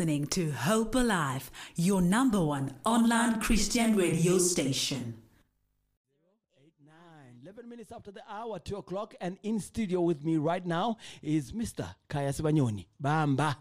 listening to Hope Alive, your number one online Christian radio station. Nine, 11 minutes after the hour, 2 o'clock, and in studio with me right now is Mr. Kaya Sibanyoni. Bamba.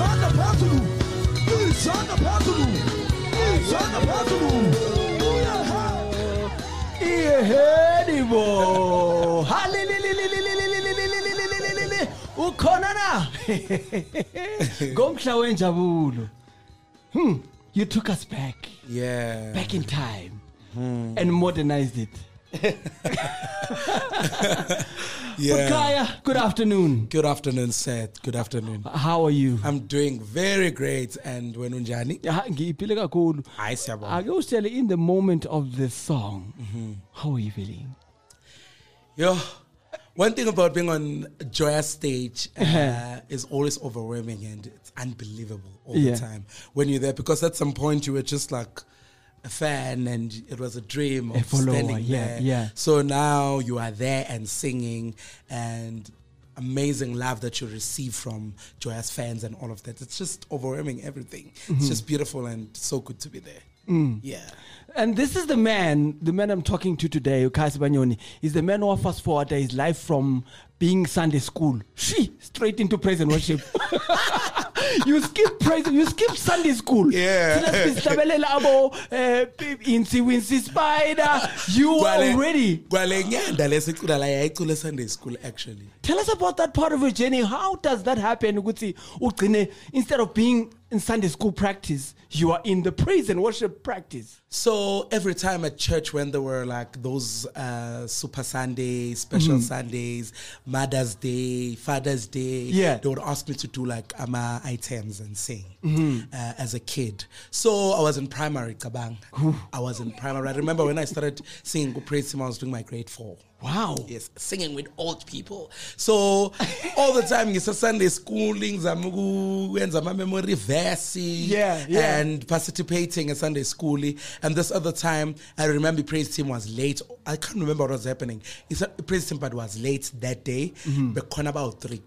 Inside the bathroom. Inside Hallelujah. Hmm, you took us back. Yeah. Back in time. Hmm. And modernized it yeah. Kaya, good afternoon. Good afternoon, Seth. Good afternoon. How are you? I'm doing very great. And when unjani? Ngiphile kakhulu. Hayi siyabonga. Ake usitshele in the moment of the song. How are you feeling? Yo, one thing about being on Joya stage uh, is always overwhelming and it's unbelievable all Yeah. the time when you're there because at some point you were just like a fan and it was a dream A of follower, standing yeah, there. yeah. So now you are there and singing and amazing love that you receive from Joya's fans and all of that. It's just overwhelming everything. Mm-hmm. It's just beautiful and so good to be there. Mm. Yeah. And this is the man, the man I'm talking to today, Ukai Sibanyoni, is the man who fast forward his life from being Sunday school, she straight into praise and worship. you skip praise, you skip Sunday school. Yeah. Thina sihlabelela abo, eh, Insi Spider. You are Kwale- already. kwale nyanda lesicula la yayicula Sunday school actually. Tell us about that part of your journey. How does that happen? Instead of being in Sunday school practice, you are in the praise and worship practice. So every time at church when there were like those uh, Super Sundays, special Mm-hmm. Sundays, Mother's Day, Father's Day, Yeah. they would ask me to do like ama items and sing Mm-hmm. uh, as a kid. So I was in primary, Kabang. I was in primary. I remember when I started singing Praise Him, I was doing my grade four. Wow. Yes, singing with old people. So all the time, it's a Sunday schooling, zamugu, my memory verse, Yeah, yeah. and participating in Sunday school. And this other time, I remember praise team was late. I can't remember what was happening. It's a praise team, but was late that day. Mm-hmm. But about three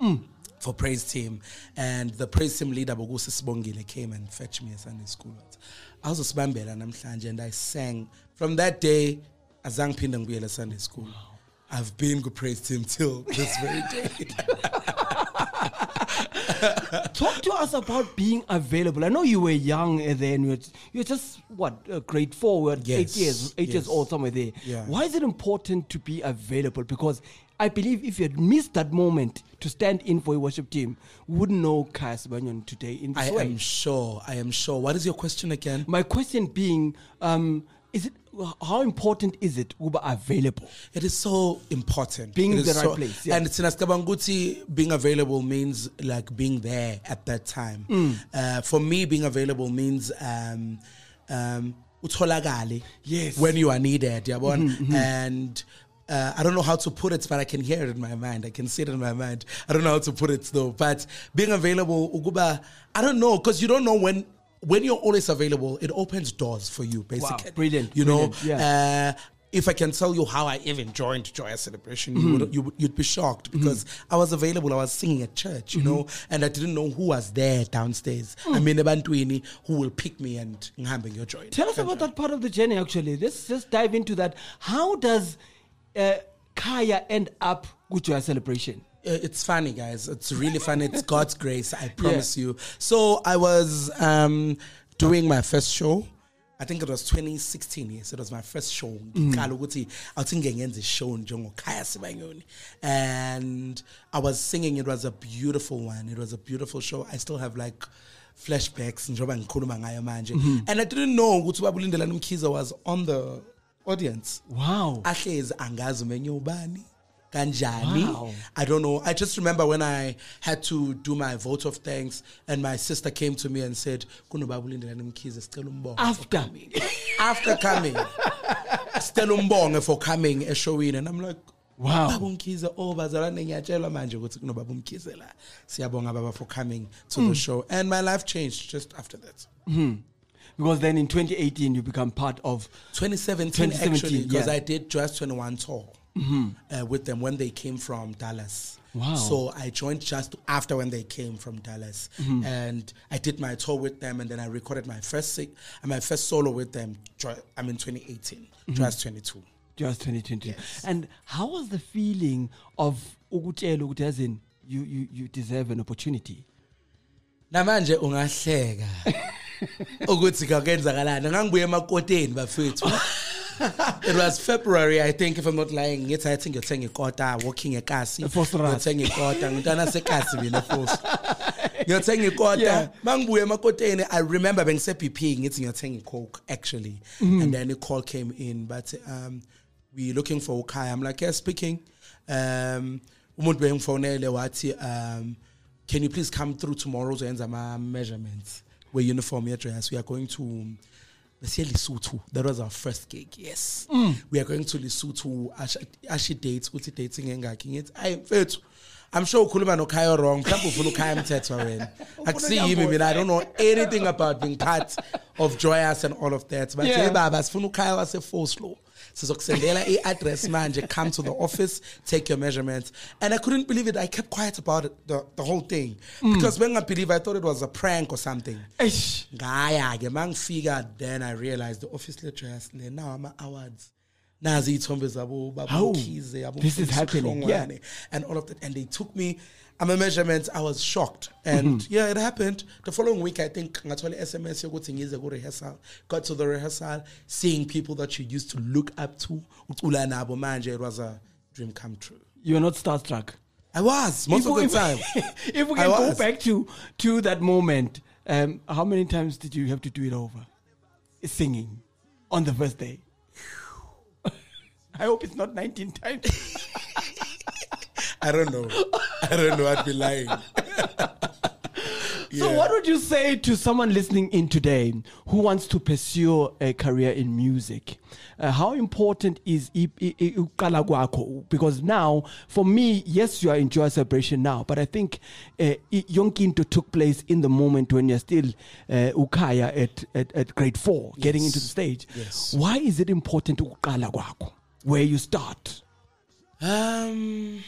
Mm. for praise team, and the praise team leader Bogusi Sibongile came and fetched me at Sunday school. I was a Sibambela namhlanje and I sang from that day. Azang Pinda ngibuyela Sunday school. I've been good praise team till this very day. Talk to us about being available. I know you were young then. You were, you were just what uh, grade four, we were eight years, eight years yes. old, somewhere there. Yeah. Why is it important to be available? Because I believe if you had missed that moment to stand in for a worship team, we wouldn't know Kaya Sibanyon today in this I way. am sure. I am sure. What is your question again? My question being, um, is it how important is it uba available? It is so important. Being It in the right place, yeah. And Sinaskabanguti being available means like being there at that time. Mm. Uh, for me, being available means um, um, utholakale Yes. when you are needed. yabona? Mm-hmm, And uh, I don't know how to put it, but I can hear it in my mind. I can see it in my mind. I don't know how to put it though. But being available, Uguba, I don't know because you don't know when. When you're always available, it opens doors for you, basically. Wow, brilliant, You know, brilliant, yeah. uh, if I can tell you how I even joined Joyous Celebration, Mm-hmm. you would, you would you'd be shocked because I was available. I was singing at church, you know, Mm-hmm. and I didn't know who was there downstairs. I mean, Ebantwini who will pick me and nghambe your joy. Mm. Tell us about that part of the journey, actually. Let's just dive into that. How does uh, Kaya end up with Joyous Celebration? Uh, It's funny, guys. It's really funny. It's God's grace. I promise you. So I was um, doing my first show. I think it was 2016. Yes, it was my first show. Ngiqala ukuthi awuthi ngengenza show njengoKhaya Sibanyoni. And I was singing. It was a beautiful one. It was a beautiful show. I still have like flashbacks njengoba ngikhuluma ngayo manje. And I didn't know ukuthi Mkhize was on the audience. Wow. ahlezi angazi umenye ubani kanjani. Wow. I don't know. I just remember when I had to do my vote of thanks and my sister came to me and said, "Kunobaba uLindelani Mkhize sicela After. coming." After coming. Sicela umbongo for coming eshowini and I'm like, Wow. Baba Mkhize, oh bazalwane ngiyatshelwa manje ukuthi kunobaba Mkhize la. Siyabonga baba for coming to Hmm. the show and my life changed just after that. Because then in 2018 you become part of 2017, 2017, actually, because yeah. I did Joyous 21 tour uh, with them when they came from Dallas. Wow. So I joined just after when they came from Dallas, Mm-hmm. and I did my tour with them, and then I recorded my first si- uh, my first solo with them. I'm in 2018, Mm-hmm. Joyous 22. just 2020. Yes. And how was the feeling of ukutshela ukuthi as in you, you, you deserve an opportunity? namanje ungahleka ukuthi kakenzakalani ngangibuye emakoteni bafethu it was february i think if i'm not lying. Ngithi i think ngiyothenga ikota walking ekasi Vosloorus. ngiyothenga ikota ngintwana sekasi mina futhi ngiyothenga ikota Yeah. mangibuye emakoteni i remember bengise-bp ngithi ngiyothenga icoke actually. And then a call came in but um we looking for ukhaya i'm like yeah speaking. Um umuntu bengifonele wathi um can you please come through tomorrow uzoyenza ama-measurements we-uniform yedress we are going to besiye lesotho that was our first gig yes. Mm. We are going to lesotho ashi dates ukuthi dates ingengakhi I am mfethu I'm sure ukhuluma noKhayo wrong. Mhlawumbe ufuna uKhaya Mthethwa wena. Akusiyimi mina. I don't know anything about being part of Joyous and all of that. But hey baba sifuna uKhaya wase Foslo. Sizokusendela i-address manje come to the office take your measurements and I couldn't believe it I kept quiet about it the, the whole thing mm. because when I believe I thought it was a prank or something Eish. ngaya ke mangifika then i realized the office lecturers le now ama awards nazi iy'thombe zabo How? babukhize yabo This is happening, and all of that and they took me I'm a measurements I was shocked and Mm-hmm. yeah it happened the following week I think ngathola SMS yokuthi ngize rehearsal got to the rehearsal seeing people that you used to look up to ucula nabo manje it was a dream come true you were not starstruck. I was most If of we- the time if we can go back to to that moment, um, how many times did you have to do it over? Singing on the first day. I hope it's not 19 times. I don't know I don't know I'd be lying So, Yeah. what would you say to someone listening in today who wants to pursue a career in music? Uh, how important is i- i- i- uqala kwakho? Because now, for me, yes, you are in Joyous Celebration now, but I think uh, i- yonke into took place in the moment when you're still uh, ukaya at, at, at grade four, getting into the stage. Yes. Why is it important uqala kwakho? Where you start? Um,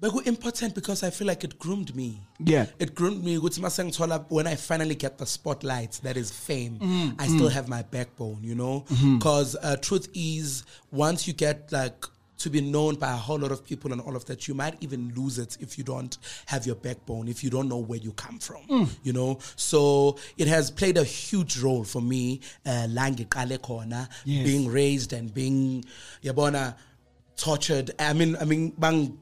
but important because I feel like it groomed me. Yeah. It groomed me. ukuthi mase ngithola- When I finally get the spotlight, that is fame, Mm, I still have my backbone, you know? Mm-hmm. Because uh, truth is, once you get like to be known by a whole lot of people and all of that, you might even lose it if you don't have your backbone, if you don't know where you come from, Mm. you know? So it has played a huge role for me, uh, khona, Yes. being raised and being, yabona, tortured. I mean, I mean, bang,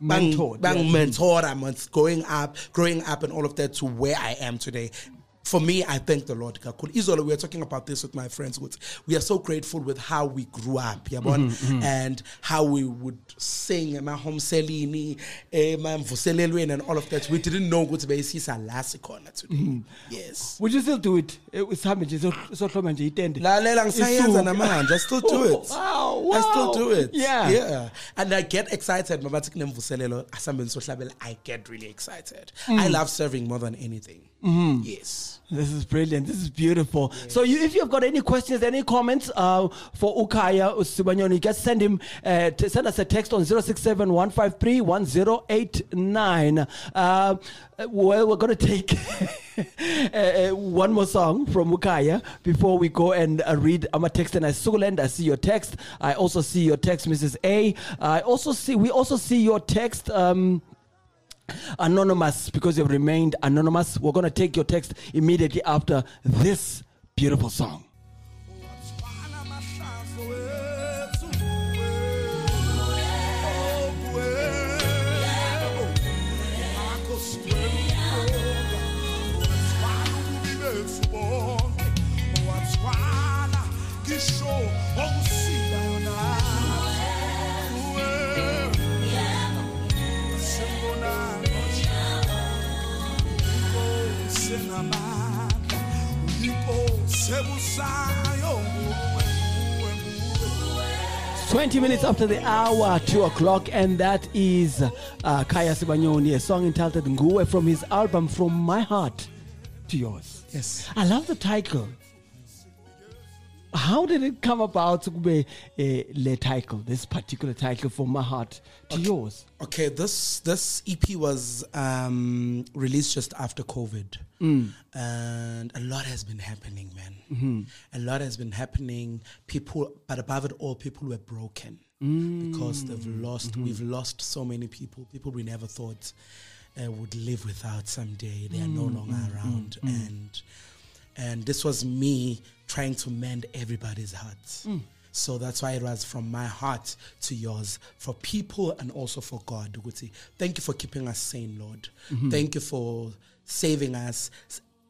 bang, Mentored, bang, yeah. mentor. I'm going up, growing up, and all of that to where I am today. For me, I thank the Lord. Kakhulu. Izola, we are talking about this with my friends. We are so grateful with how we grew up, yabona, Mm-hmm, and how we would sing my home selini, and all of that. We didn't know ukuthi beyisisa la sikhona today. Mm-hmm. Yes. Would you still do it? Eh, usihambe nje, so- sohloma nje itende. lalela ngisayenza Isuka. namanje i still do it Wow, i still do it Yeah. yeah and i get excited mabathi kunemvuselelo asambeni sohlabela i get really excited Mm. i love serving more than anything Mm-hmm. yes This is brilliant. This is beautiful. So, you, if you've got any questions, any comments uh, for Ukaya Usibanyoni, just send him. Uh, t- send us a text on 067 153 1089. Uh, well, we're going to take uh, uh, one more song from Ukaya before we go and uh, read. I'm a text and I Suland. I see your text. I also see your text, Mrs. A. I also see. We also see your text. Um, anonymous because you've remained anonymous. We're going to take your text immediately after this beautiful song. Yebo. 20 minutes after the hour, 2 o'clock, and that is uh, Kaya Sibanyoni, a song entitled Nguwe from his album From My Heart to Yours. Yes. I love the title. How did it come about to be uh, le title, this particular title, From My Heart to Yours? Okay, this this EP was um, released just after COVID, mm. and a lot has been happening, man. Mm-hmm. A lot has been happening. People, but above it all, people were broken mm. because they've lost. Mm-hmm. We've lost so many people. People we never thought uh, would live without someday. They are no mm. longer around, and and this was me trying to mend everybody's hearts. Hmm. So that's why it was from my heart to yours, for people and also for God. Thank you for keeping us sane, Lord. Mm-hmm. Thank you for saving us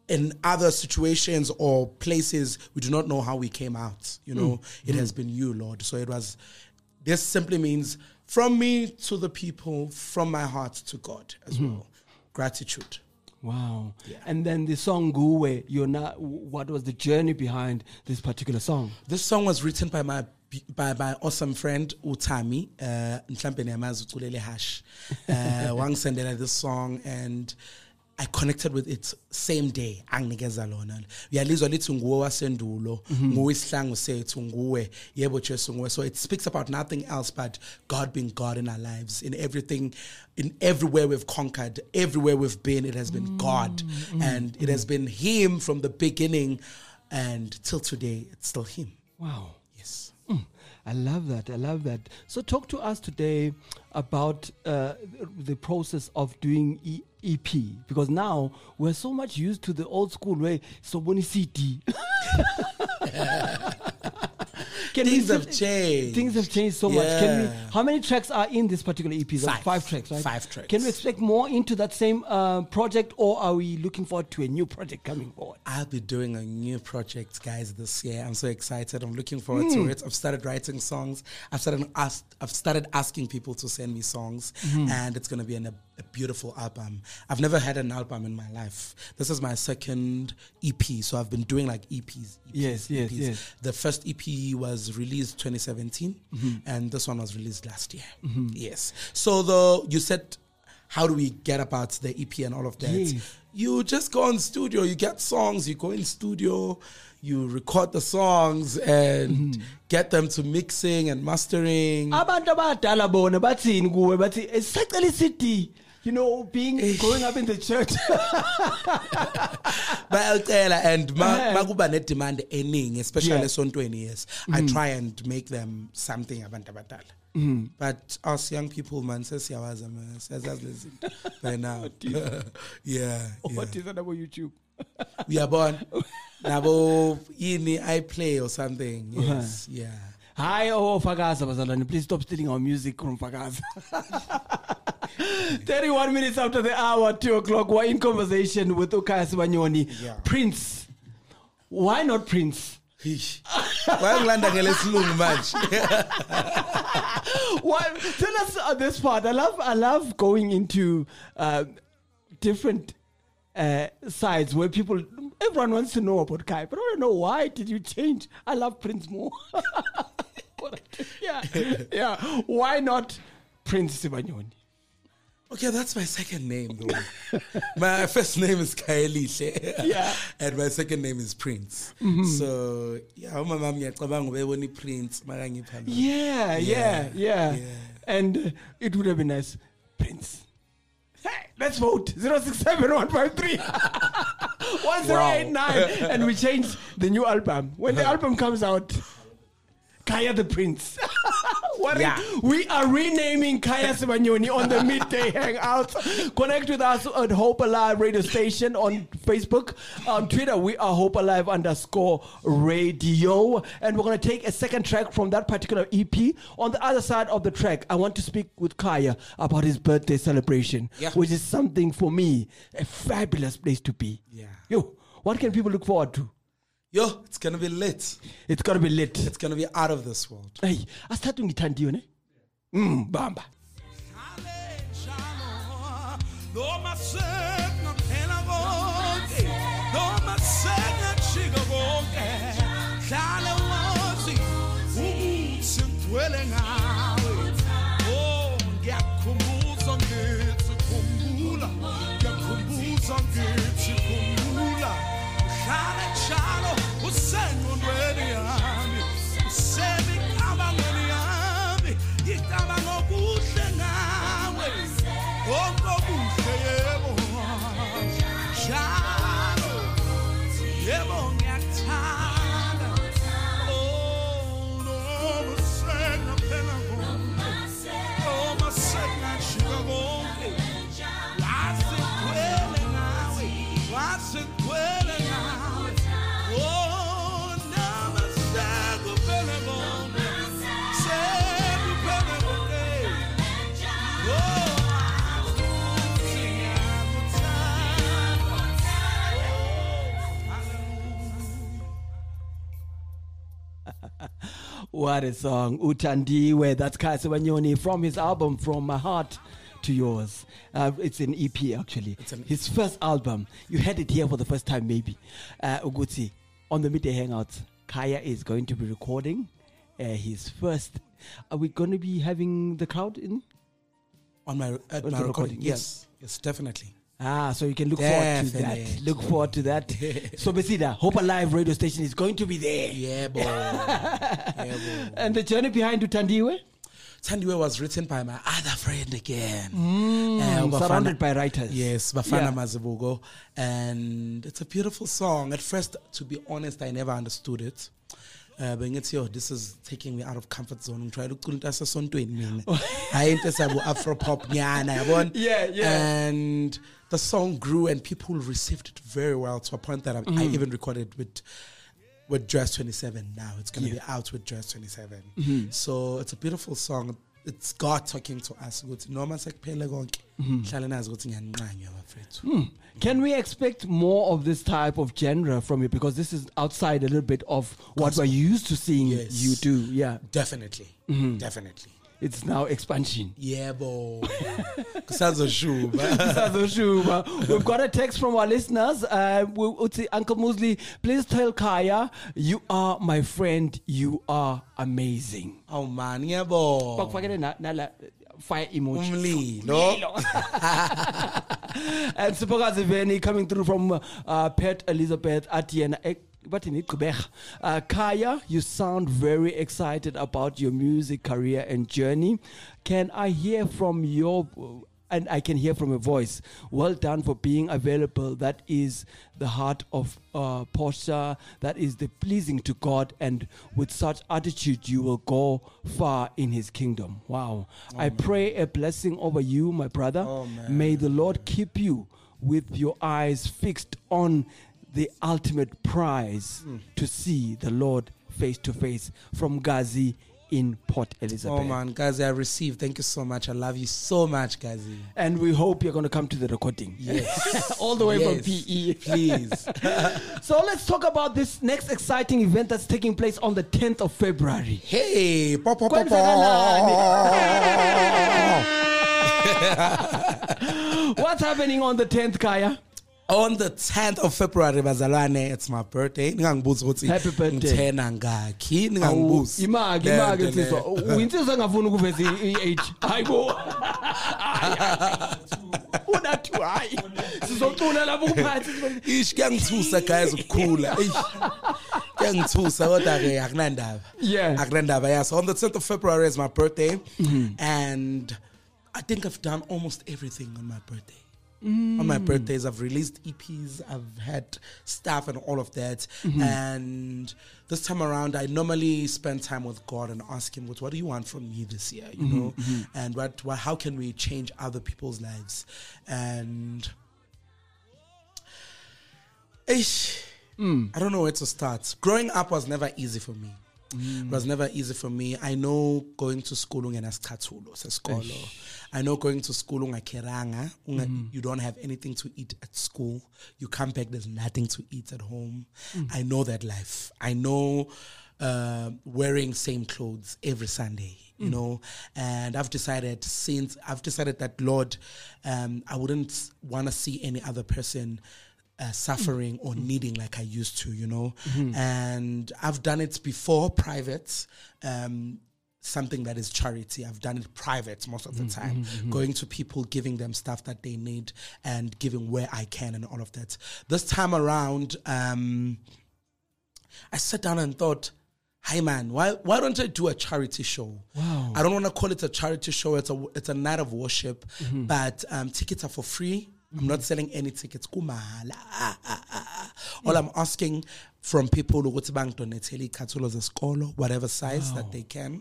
in other situations or places we do not know how we came out. You know, mm. it mm. has been you, Lord. So it was. This simply means from me to the people, from my heart to God as mm-hmm. well. Gratitude. Wow. And then the song Nguwe, you're not, what was the journey behind this particular song? This song was written by my by my awesome friend Utami. Uh, mhlambe niyamazi uCulele Hash. Uh, wangisendela this song and I connected with it same day anginikeza lona. Uyalizwa lithi nguwe wasendulo mhm. nguwe isihlangu sethu nguwe yebo Jesu nguwe. So it speaks about nothing else but God being God in our lives. In everything in everywhere we've conquered everywhere we've been it has been mm, God. Mm, and it mm. has been him from the beginning and till today it's still him. Wow. yes. Mm, I love that. I love that. So, talk to us today about uh, the process of doing e- EP because now we're so much used to the old school way. So, when CD, Can Things still- have changed. Things have changed so much. Can we? How many tracks are in this particular EP? Five. Five tracks, right? Five tracks. Can we expect more into that same uh, project, or are we looking forward to a new project coming forward? I'll be doing a new project, guys, this year. I'm so excited. I'm looking forward to it. I've started writing songs. I've started ask, I've started asking people to send me songs, and it's gonna be an, a, beautiful album. I've never had an album in my life. This is my second EP, so I've been doing like EPs. EPs Yes, yes, EPs. yes. The first EP was released 2017, mm-hmm. and this one was released last year. Mm-hmm. Yes. So the you said. How do we get about the EP and all of that? Yes. you just go in studio, you get songs, you go in studio, you record the songs and mm-hmm. get them to mixing and mastering. abantu abadala bona bathini kuwe bathi "Eh, sisacela i-cd you know being eh. growing up in the church. Bayacela and ma- Eh. makuba nedemand eningi especially Yeah. esontweni yes. I mm-hmm. try and make them something abantu abadala. Mm-hmm. But us young people man sesiyawazi siyazazi lezi zinto. By now yeah oh, yeah what is that about youtube? Uyabona? Nabo yini i play or something yes uh-huh. yeah Hi, oh, Fakaza Bazalwane. Please stop stealing our music from Fakaza. 31 minutes after the hour, 2 o'clock, we're in conversation with Ukaya Sibanyoni. Yeah. Prince. Why not Prince? Eish. wayangilanda ngelesilungu manje Why? Tell us uh, this part. I love, I love going into uh, different uh, sides where people, everyone wants to know about Kai, but I to know why did you change? I love Prince more. yeah, yeah. Why not Prince Sibanyoni? Okay, that's my second name though. my first name is Kaelihle. Yeah. And my second name is Prince. So yeah, my mom ngiyacabanga ubebona Prince mara ngipha lo. Yeah, yeah, yeah. Yeah, yeah. And uh, it would have been nice. Prince. Hey, let's vote. 067 153 1089. And we change the new album. When the album comes out, Kaya the Prince. Yeah. we are renaming Kaya Sibanyoni on the midday hangout. Connect with us at Hope Alive Radio Station on Facebook. On Twitter, we are Hope Alive underscore radio. And we're going to take a second track from that particular EP. On the other side of the track, I want to speak with Kaya about his birthday celebration, Yeah. which is something for me, a fabulous place to be. Yeah. Yo, what can people look forward to? Yo, it's gonna be lit. It's going to be lit. It's gonna be out of this world. Hey, asithathe ngithandiwe ne? Mm, bamba. Noma What a song. Utandiwe. That's Kai Sibanyoni from his album From My Heart to Yours. Uh, it's an EP actually. an- his first album. You heard it here for the first time, maybe. Uh, Uguti, on the Midday Hangouts, Kaya is going to be recording uh, his first. Are we going to be having the crowd in? On my at On my recording, recording, yes, yes, definitely. Ah, so you can look forward to that. Look forward to that. so, Besida, Hope Alive radio station is going to be there. Yeah, boy. yeah, boy. And the journey behind Utandiwe? Tandiwe was written by my other friend again. Mm, Uh, surrounded by writers. Yes, Bafana Yeah. Mazibuko. And it's a beautiful song. At first, to be honest, I never understood it. But it's yo, this is taking me out of comfort zone. Try to kulintasa sontweni mina. Hayi into sabu Afro pop nyana, yabona? Yeah, yeah. And the song grew and people received it very well to a point that I, I Mm-hmm. even recorded with with Dress 27 now. It's going to be out with Dress 27. Mm-hmm. So it's a beautiful song. It's God talking to us. ukuthi noma sekuphele konke hlale nazi ukuthi ngiyanqanywa bafethu Hmm. Can we expect more of this type of genre from you? Because this is outside a little bit of what we're used to seeing Yes. you do. Yeah. definitely Mm-hmm. definitely It's now expansion. Yeah, yebo kusazoshuba Sazoshuba. We've got a text from our listeners. Uh, uthi, Uncle Musley, please tell Kaya, you are my friend. You are amazing. oh man ngiyabonga Bakufakele na- nala fire emoji. umlilo and Sipokazi Veni coming through from uh, Port Elizabeth Atiena. But in Igqibega. uh, Kaya, you sound very excited about your music career and journey. Can I hear from your and I can hear from your voice. Well done for being available. That is the heart of uh, posture. That is the pleasing to God, and with such attitude, you will go far in His kingdom. Wow! I pray a blessing over you, my brother. Oh. May the Lord keep you with your eyes fixed on the ultimate prize Hmm. to see the Lord face to face from Gazi in Port Elizabeth. oh man Gazi I received thank you so much I love you so much Gazi And we hope you're going to come to the recording. yes All the way from PE. please So let's talk about this next exciting event that's taking place on the 10th of February. hey po, po, po, po. What's happening on the 10th, Kaya? On the 10th of February bazalwane it's my birthday. Ningangibuza ukuthi Happy birthday. ngithena ngakhi? Ningangibuza. Imake Le imake nto le. nsizwa uyinsizwa engafuni ukuveza i-age hayibo unathu hayi. Sizocula lapho kuphansi ish kuyangithusa guys ukukhula. Kuyangithusa kodwa ke akunandaba. Yeah. akunandaba yeah. So on the 10th of February is my birthday. Mm-hmm. And I think I've done almost everything on my birthday on my mm. birthdays I've released EPs I've had stuff and all of that. Mm-hmm. And this time around I normally spend time with God and ask him what what do you want from me this year? You mm-hmm, know? Mm-hmm. and what, what how can we change other people's lives? And Ish. Mm. I don't know where to start. Growing up was never easy for me. It was never easy for me. I know going to school ungenasikhathulo sesikolo. I know going to school ungakeranga, unga, you don't have anything to eat at school. You come back there's nothing to eat at home. I know that life. I know uh, wearing same clothes every Sunday, you know. And I've decided since I've decided that Lord, um, I wouldn't want to see any other person uh, suffering or needing like I used to, you know. And I've done it before, private. Um, something that is charity. I've done it private most of the time, going to people, giving them stuff that they need, and giving where I can, and all of that. This time around, um, I sat down and thought, "Hey man, why why don't I do a charity show? Wow. I don't want to call it a charity show. It's a it's a night of worship, but um, tickets are for free. I'm not selling any tickets. Kumahala. Ah, ah, ah, ah. All I'm asking from people ukuthi bangidonethele ikhathulo zesikolo whatever size that they can.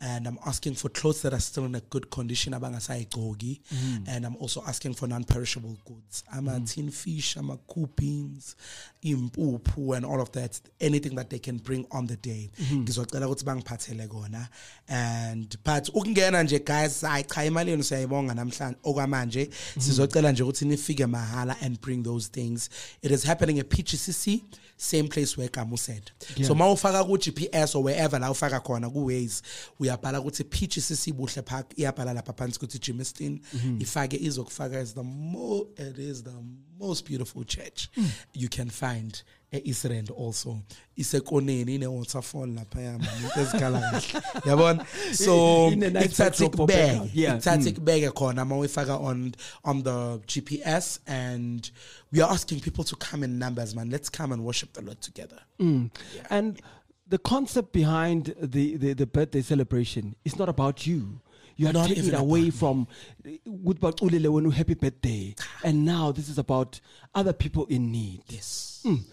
And i'm asking for clothes that are still in a good condition abangasayigcoki. Mm-hmm. And i'm also asking for non-perishable goods ama-tin mm-hmm. fish I'm ama-coupings impuphu and all of that. Anything that they can bring on the day. Mm-hmm. Ngizocela ukuthi bangiphathele kona. And but ukungena nje guys hayi cha imali yenu siyayibonga namhlanje okwamanje. Sizocela nje ukuthi nifike mahala and bring those things. It is happening at PGCC same place place where Kamu said. Yeah. So mawufaka ku GPS or wherever la ufaka khona ku Waze uyabhala ukuthi PGCC Buhle Park iyabhala lapha phansi ukuthi Germiston Mm-hmm. ifake izokufaka is the mo it is the most beautiful church Mm. you can find Rand also isekoneni ine waterfall lapha yama into ezikhala kahle yabona so In a nice ithatha ikubeke. Yeah. ithatha Mm. ikubeke khona mawuyifaka on on the GPS and we are asking people to come in numbers man let's come and worship the Lord together And the concept behind the, the, the birthday celebration is not about you. You are Not taking it away from good Bakulile when happy birthday. And now this is about other people in need. yes Mm.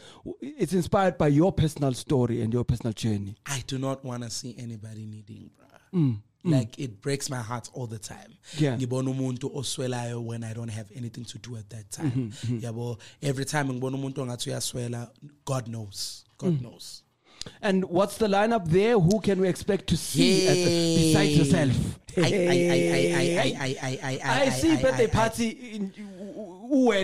It's inspired by your personal story and your personal journey. I do not want to see anybody needing, bruh. Hmm. Hmm. Like it breaks my heart all the time. Yeah. Ngibona umuntu oswelayo when I don't have anything to do at that mm-hmm, time. Mm-hmm. Yabo, every time ngibona umuntu ongathi uyaswela, God knows. God hmm. knows. And what's the lineup there? Who can we expect to see the, besides yourself? I see birthday party in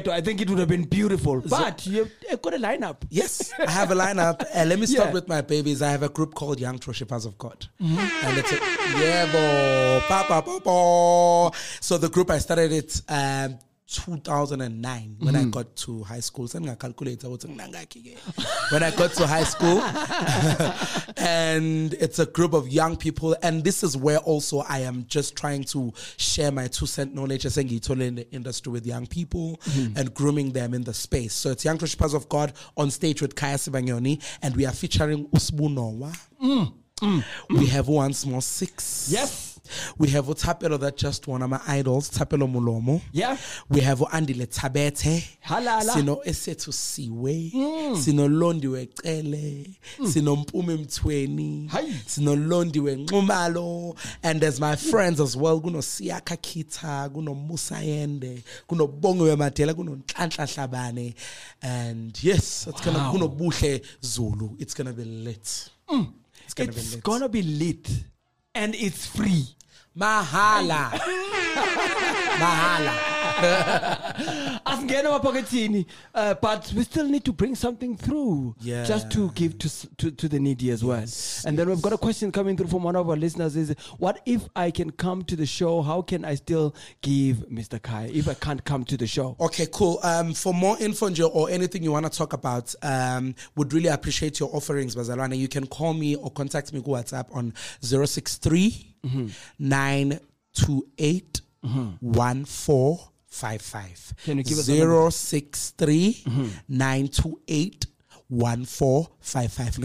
I think it would have been beautiful. But so, you've got a lineup. Yes, I have a lineup. uh, let me start yeah. with my babies. I have a group called Young Worshippers of God. Mm-hmm. And it's a, yeah, bo, pa, pa, pa, pa. So the group I started it. Um, 2009 mm-hmm. when I got to high school. So I'm gonna calculate what. When I got to high school. and it's a group of young people. And this is where also I am just trying to share my two cent knowledge as in the industry with young people mm-hmm. and grooming them in the space. So it's Young Worshippers of God on stage with Kaya Sibanyoni, and we are featuring Usbunowa. Mm, mm. We have one small six. Yes we have uthapelo that just one of my idols tapelo mulomo yeah. we have u-andile Halala. sino esethu siwe mm. sinolondi wecele mm. sinompuma emthweni sinolondi wenxumalo and there's my hmm. friends as well Guno siyaka kita. Guno musayende. Guno yende kunobongiwe Guno kunonhlanhla hlabane and yes it's wow. gonna kunobuhle zulu it's gonna be lit mm. it's gonna it's be lit gonna be lit and it's free Mahala. Mahala. asingena emaphakethini uh, but we still need to bring something through Yeah. just to give to, to to the needy as well. And then we've got a question coming through from one of our listeners is what if i can come to the show? How can i still give mr kai? If i can't come to the show. Okay, cool. Um, for more info or anything you want to talk about, um, would really appreciate your offerings, Bazalwana. You can call me or contact me on WhatsApp on 063 928 five five. Can you give us zero six three nine two eight one four five five.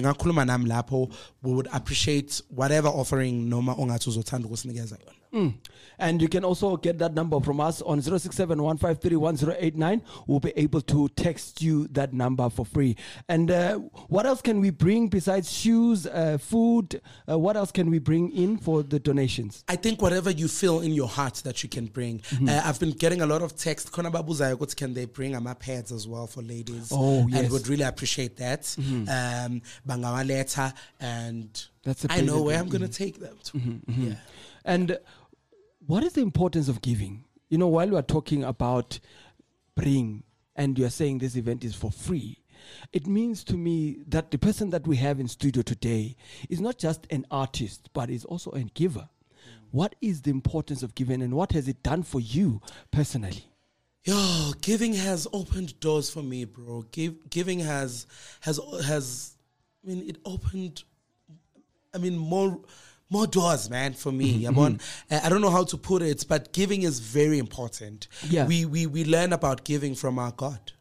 We would appreciate whatever offering noma ongathi uzothanda ukusinikeza yona. Mm. And you can also get that number from us on 067 153 We'll be able to text you that number for free. And uh, what else can we bring besides shoes, uh, food? Uh, what else can we bring in for the donations? I think whatever you feel in your heart that you can bring. Mm-hmm. Uh, I've been getting a lot of text. Khona babuzayo ukuthi can they bring ama pads as well for ladies? Oh, And yes. Mm-hmm. would really appreciate that. Um, bangawaleta and That's a I know where. I'm going to take them to. Yeah. And uh, what is the importance of giving? You know, while we are talking about bring and you're saying this event is for free, it means to me that the person that we have in studio today is not just an artist, but is also a giver. What is the importance of giving and what has it done for you personally? Yo, giving has opened doors for me, bro. Give, giving has has has I mean it opened I mean more more doors, man, for me. Yabon? Uh, I don't know how to put it, but giving is very important. Yeah. We we we learn about giving from our God.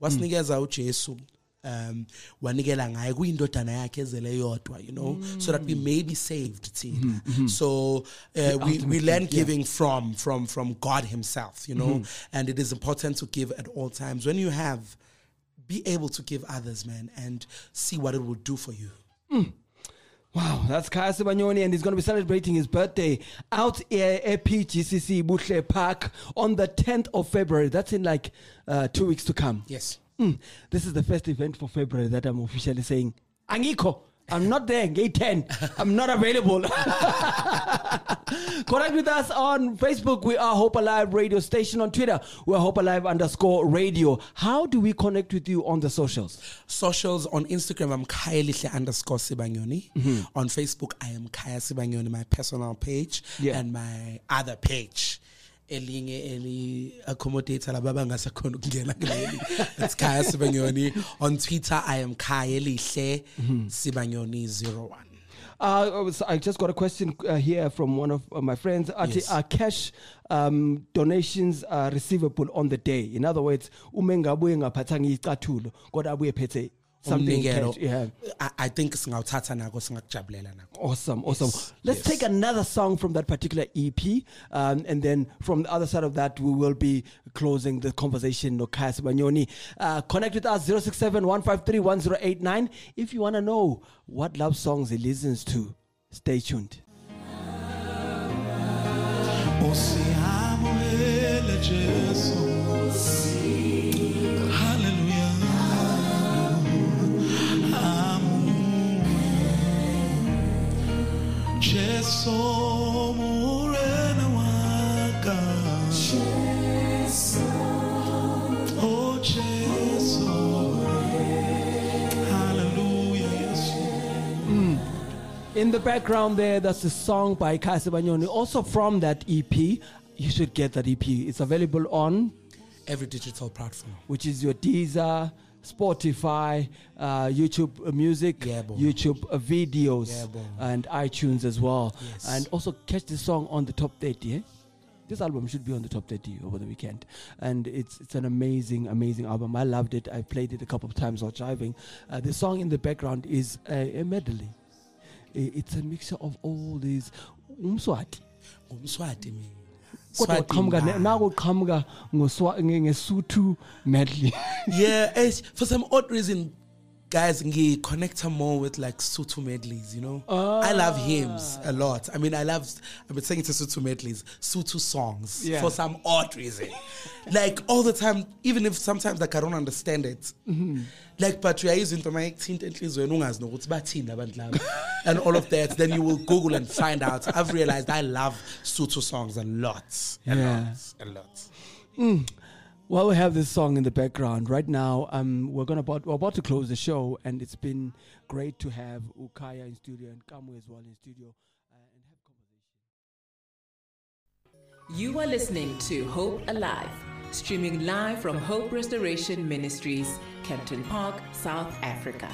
Wasinikeza uJesu. Um, wanikela ngaye kuyindodana yakhe ezele yodwa you know so that we may be saved thina so uh, we, we learn giving from from from god himself you know and it is important to give at all times when you have be able to give others man and see what it will do for you Wow, that's Kaya Sibanyoni, and he's going to be celebrating his birthday out here at PGCC Buhle Park on the 10th of February. That's in like uh, two weeks to come. yes Mm, This is the first event for February that I'm officially saying, Angiko. I'm not there. Gate 10. I'm not available. Connect with us on Facebook. We are Hope Alive Radio Station. On Twitter, we're Hope Alive underscore radio. How do we connect with you on the socials? Socials on Instagram, I'm Kayalihle underscore Sibanyoni. Mm-hmm. On Facebook, I am Kaya Sibanyoni, my personal page Yeah. and my other page. Elinye eli accommodator laba bangasakhona ukungena kuleli it's Kaya Sibanyoni on Twitter I am Kaya Lihle Mm-hmm. Sibanyoni 01 Uh, I I just got a question uh, here from one of uh, my friends. Ati, Yes. Are cash um, donations uh, receivable on the day? In other words, ume ngabuye ngaphathanga icathulo kodwa abuye phethe something in Umnikelo. cash. Yeah. I, I think singawuthatha nako singakujabulela nako Awesome, awesome. Yes, Let's yes. take another song from that particular EP, um, and then from the other side of that, we will be closing the conversation. No Kaya Banyoni. Uh, connect with us 067 153 1089 if you want to know what love songs he listens to. Stay tuned. Jesu murena waka. Oh Jesu. Hallelujah. Yes. Hmm. In the background there, that's a song by Kaya Banyoni, also from that EP. You should get that EP. It's available on every digital platform which is your Deezer, Spotify, uh, YouTube Music, Yeah. YouTube uh, videos, Yeah, and iTunes as well. Yes. And also catch the song on the top 30. Eh? This album should be on the top 30 over the weekend. And it's it's an amazing, amazing album. I loved it. I played it a couple of times while driving. Uh, the song in the background is a, a medley. It's a mixture of all these. Umswati. ngumswati mina Kodwa uqhamuka man. uqhamuka ngesuthu medley. yeah, for some odd reason, guys, ngi connect her more with like Sutu medleys. You know, I love ah. hymns a lot. I mean, I love. I've been singing to Sutu medleys, Sutu songs Yeah. for some odd reason. like all the time, even if sometimes like I don't understand it. Mm-hmm. Like, but we are using to my teen enhliziyweni ungazi nokuthi bathini abantu laba and all of that. Then you will Google and find out. I've realized I love Sutu songs a lot, a Yeah. lot, a lot. Mm. Well, we have this song in the background right now. Um, we're gonna about we're about to close the show, and it's been great to have Ukaya in studio and Kamu as well in studio uh. You are listening to Hope Alive, streaming live from Hope Restoration Ministries, Kempton Park, South Africa.